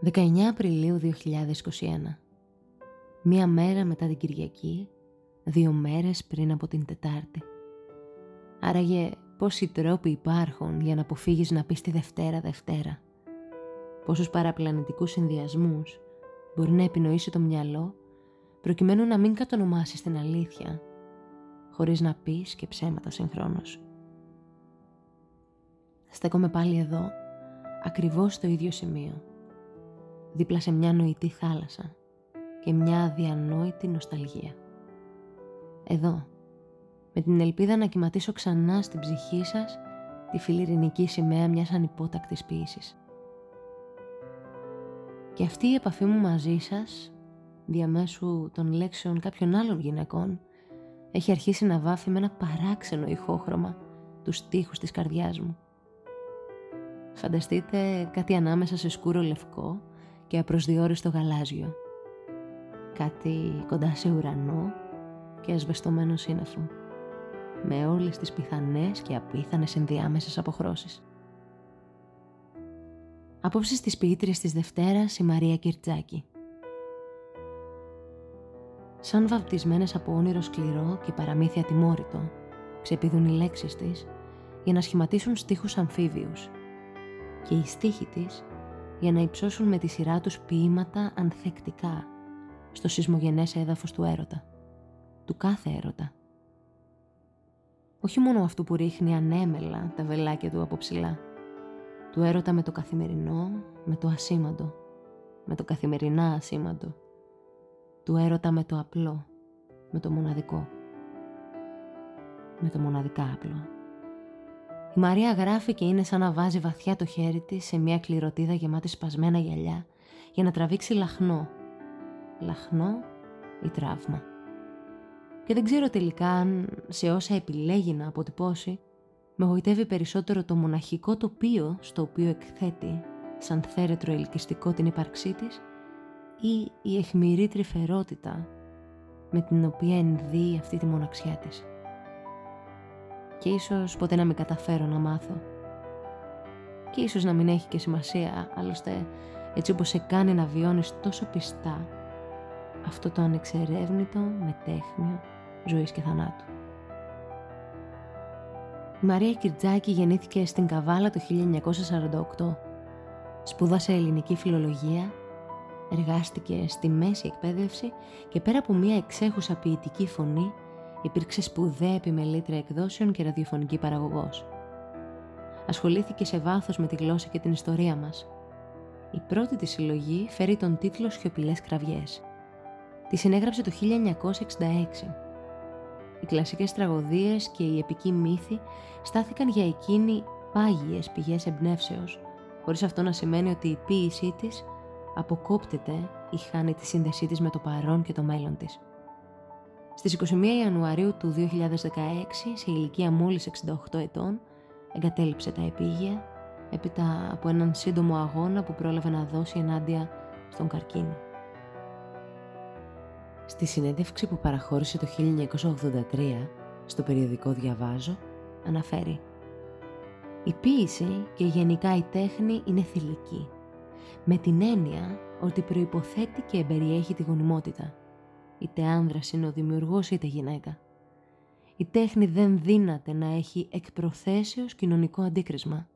19 Απριλίου 2021 Μία μέρα μετά την Κυριακή, δύο μέρες πριν από την Τετάρτη. Άραγε πόσοι τρόποι υπάρχουν για να αποφύγεις να πεις τη Δευτέρα Δευτέρα. Πόσους παραπλανητικούς συνδυασμούς μπορεί να επινοήσει το μυαλό προκειμένου να μην κατονομάσεις την αλήθεια χωρίς να πεις και ψέματα συγχρόνως. Στέκομαι πάλι εδώ, ακριβώς στο ίδιο σημείο δίπλα σε μια νοητή θάλασσα και μια αδιανόητη νοσταλγία. Εδώ, με την ελπίδα να κυματίσω ξανά στην ψυχή σας τη φιλιρινική σημαία μιας ανυπότακτης ποίησης. Και αυτή η επαφή μου μαζί σας, διαμέσου των λέξεων κάποιων άλλων γυναικών, έχει αρχίσει να βάφει με ένα παράξενο ηχόχρωμα τους στίχους της καρδιάς μου. Φανταστείτε κάτι ανάμεσα σε σκούρο λευκό και απροσδιόριστο γαλάζιο. Κάτι κοντά σε ουρανό και ασβεστομένο σύννεφο. Με όλες τις πιθανές και απίθανες ενδιάμεσες αποχρώσεις. Απόψεις της ποιήτριας της Δευτέρας η Μαρία Κυρτζάκη. Σαν βαπτισμένες από όνειρο σκληρό και παραμύθια τιμόρυτο, ξεπηδούν οι λέξεις της για να σχηματίσουν στίχους αμφίβιους και οι στίχοι της για να υψώσουν με τη σειρά τους ποίηματα ανθεκτικά στο σεισμογενές έδαφος του έρωτα, του κάθε έρωτα. Όχι μόνο αυτού που ρίχνει ανέμελα τα βελάκια του από ψηλά, του έρωτα με το καθημερινό, με το ασήμαντο, με το καθημερινά ασήμαντο, του έρωτα με το απλό, με το μοναδικό, με το μοναδικά απλό. Η Μαρία γράφει και είναι σαν να βάζει βαθιά το χέρι της σε μια κληροτίδα γεμάτη σπασμένα γυαλιά για να τραβήξει λαχνό. Λαχνό ή τραύμα. Και δεν ξέρω τελικά αν σε όσα επιλέγει να αποτυπώσει, με γοητεύει περισσότερο το μοναχικό τοπίο στο οποίο εκθέτει, σαν θέρετρο ελκυστικό την ύπαρξή της, ή η εχμηρή τρυφερότητα με την οποία ενδύει αυτή τη μοναξιά της και ίσως ποτέ να μην καταφέρω να μάθω. Και ίσως να μην έχει και σημασία, άλλωστε έτσι όπως σε κάνει να βιώνεις τόσο πιστά αυτό το ανεξερεύνητο μετέχνιο ζωής και θανάτου. Η Μαρία Κυρτζάκη γεννήθηκε στην Καβάλα το 1948. Σπούδασε ελληνική φιλολογία, εργάστηκε στη μέση εκπαίδευση και πέρα από μια εξέχουσα ποιητική φωνή υπήρξε σπουδαία επιμελήτρια εκδόσεων και ραδιοφωνική παραγωγός. Ασχολήθηκε σε βάθος με τη γλώσσα και την ιστορία μας. Η πρώτη της συλλογή φέρει τον τίτλο «Σιωπηλές κραυγές». Τη συνέγραψε το 1966. Οι κλασικές τραγωδίες και οι επικοί μύθοι στάθηκαν για εκείνη πάγιες πηγές εμπνεύσεως, χωρίς αυτό να σημαίνει ότι η ποίησή της αποκόπτεται ή χάνει τη σύνδεσή της με το παρόν και το μέλλον της. Στις 21 Ιανουαρίου του 2016, σε ηλικία μόλις 68 ετών, εγκατέλειψε τα επίγεια έπειτα από έναν σύντομο αγώνα που πρόλαβε να δώσει ενάντια στον καρκίνο. Στη συνέντευξη που παραχώρησε το 1983 στο περιοδικό «Διαβάζω» αναφέρει «Η ποίηση και γενικά η τέχνη είναι θηλυκή, με την έννοια ότι προϋποθέτει και εμπεριέχει τη γονιμότητα, είτε άνδρας είναι ο δημιουργός είτε γυναίκα. Η τέχνη δεν δύναται να έχει εκπροθέσεως κοινωνικό αντίκρισμα.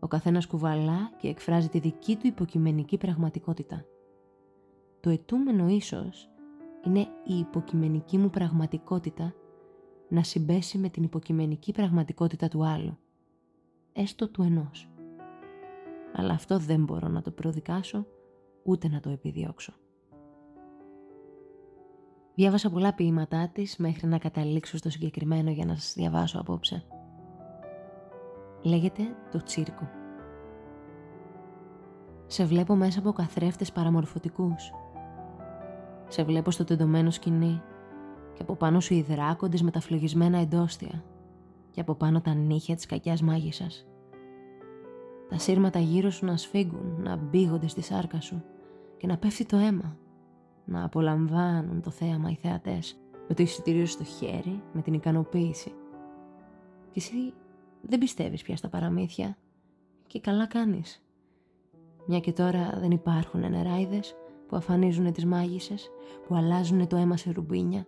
Ο καθένας κουβαλά και εκφράζει τη δική του υποκειμενική πραγματικότητα. Το ετούμενο ίσως είναι η υποκειμενική μου πραγματικότητα να συμπέσει με την υποκειμενική πραγματικότητα του άλλου, έστω του ενός. Αλλά αυτό δεν μπορώ να το προδικάσω ούτε να το επιδιώξω. Διάβασα πολλά ποίηματά της μέχρι να καταλήξω στο συγκεκριμένο για να σας διαβάσω απόψε. Λέγεται «Το τσίρκο». Σε βλέπω μέσα από καθρέφτες παραμορφωτικούς. Σε βλέπω στο τεντωμένο σκηνή και από πάνω σου οι δράκοντες με τα φλογισμένα εντόστια και από πάνω τα νύχια της κακιάς μάγισσας. Τα σύρματα γύρω σου να σφίγγουν, να μπήγονται στη σάρκα σου και να πέφτει το αίμα να απολαμβάνουν το θέαμα οι θεατές με το εισιτήριο στο χέρι, με την ικανοποίηση. Και εσύ δεν πιστεύεις πια στα παραμύθια και καλά κάνεις. Μια και τώρα δεν υπάρχουν νεράιδες που αφανίζουν τις μάγισσες, που αλλάζουν το αίμα σε ρουμπίνια,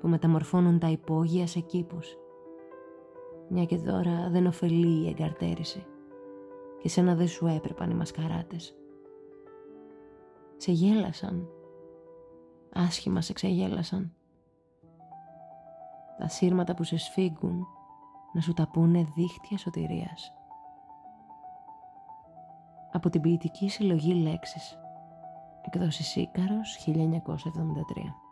που μεταμορφώνουν τα υπόγεια σε κήπους. Μια και τώρα δεν ωφελεί η εγκαρτέρηση και σένα δεν σου έπρεπαν οι μασκαράτες. Σε γέλασαν. Άσχημα σε ξεγέλασαν. Τα σύρματα που σε σφίγγουν να σου τα πούνε δίχτυα σωτηρίας. Από την ποιητική συλλογή λέξεις. Εκδόσεις Ίκαρος 1973